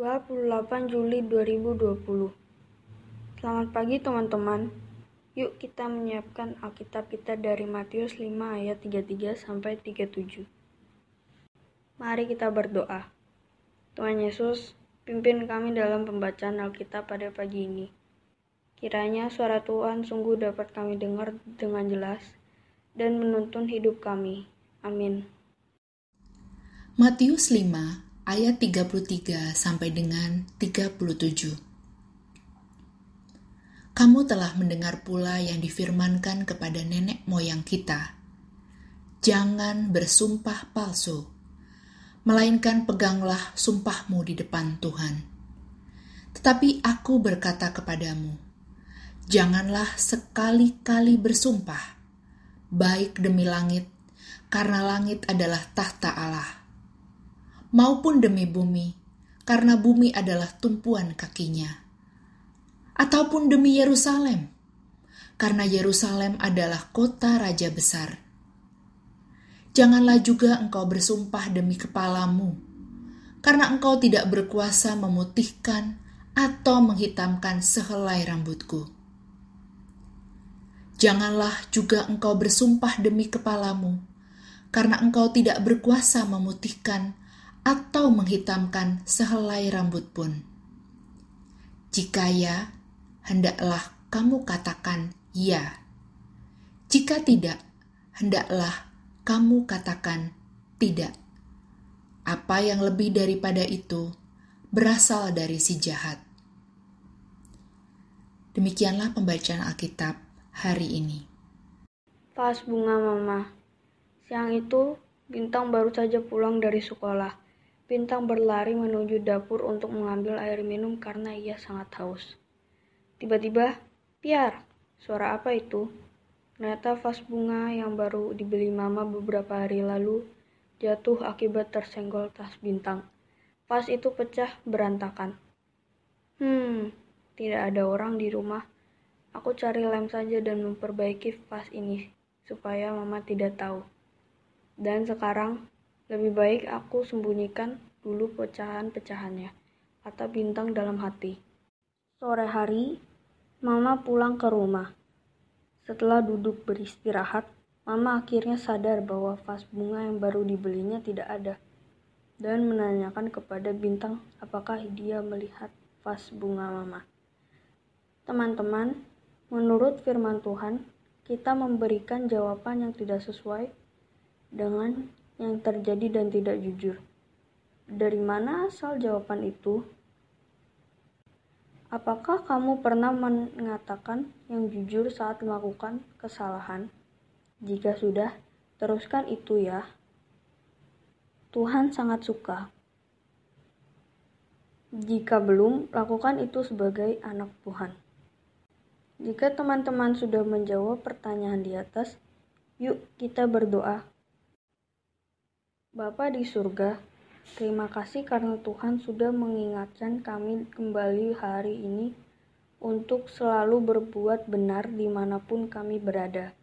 28 Juli 2020 Selamat pagi teman-teman. Yuk kita menyiapkan Alkitab kita dari Matius 5 ayat 33 sampai 37. Mari kita berdoa. Tuhan Yesus, pimpin kami dalam pembacaan Alkitab pada pagi ini. Kiranya suara Tuhan sungguh dapat kami dengar dengan jelas dan menuntun hidup kami. Amin. Matius 5 ayat 33 sampai dengan 37. Kamu telah mendengar pula yang difirmankan kepada nenek moyang kita. Jangan bersumpah palsu, melainkan peganglah sumpahmu di depan Tuhan. Tetapi aku berkata kepadamu, janganlah sekali-kali bersumpah, baik demi langit, karena langit adalah tahta Allah, maupun demi bumi, karena bumi adalah tumpuan kakinya ataupun demi Yerusalem, karena Yerusalem adalah kota raja besar. Janganlah juga engkau bersumpah demi kepalamu, karena engkau tidak berkuasa memutihkan atau menghitamkan sehelai rambutku. Janganlah juga engkau bersumpah demi kepalamu, karena engkau tidak berkuasa memutihkan atau menghitamkan sehelai rambut pun. Jika ya, hendaklah kamu katakan ya. Jika tidak, hendaklah kamu katakan tidak. Apa yang lebih daripada itu berasal dari si jahat. Demikianlah pembacaan Alkitab hari ini. Pas bunga mama. Siang itu, Bintang baru saja pulang dari sekolah. Bintang berlari menuju dapur untuk mengambil air minum karena ia sangat haus. Tiba-tiba, piar, suara apa itu? Ternyata vas bunga yang baru dibeli mama beberapa hari lalu jatuh akibat tersenggol tas bintang. Vas itu pecah berantakan. Hmm, tidak ada orang di rumah. Aku cari lem saja dan memperbaiki vas ini supaya mama tidak tahu. Dan sekarang lebih baik aku sembunyikan dulu pecahan-pecahannya, kata bintang dalam hati. Sore hari, Mama pulang ke rumah. Setelah duduk beristirahat, Mama akhirnya sadar bahwa vas bunga yang baru dibelinya tidak ada dan menanyakan kepada Bintang apakah dia melihat vas bunga Mama. Teman-teman, menurut firman Tuhan, kita memberikan jawaban yang tidak sesuai dengan yang terjadi dan tidak jujur. Dari mana asal jawaban itu? Apakah kamu pernah mengatakan yang jujur saat melakukan kesalahan? Jika sudah, teruskan itu ya. Tuhan sangat suka. Jika belum, lakukan itu sebagai anak Tuhan. Jika teman-teman sudah menjawab pertanyaan di atas, yuk kita berdoa. Bapa di surga, Terima kasih karena Tuhan sudah mengingatkan kami kembali hari ini untuk selalu berbuat benar di mana pun kami berada.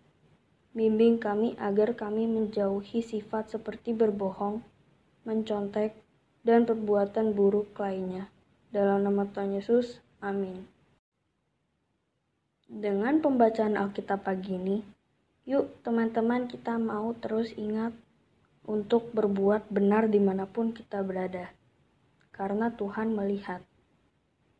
Bimbing kami agar kami menjauhi sifat seperti berbohong, mencontek, dan perbuatan buruk lainnya. Dalam nama Tuhan Yesus, amin. Dengan pembacaan Alkitab pagi ini, yuk teman-teman kita mau terus ingat untuk berbuat benar di mana pun kita berada, karena Tuhan melihat.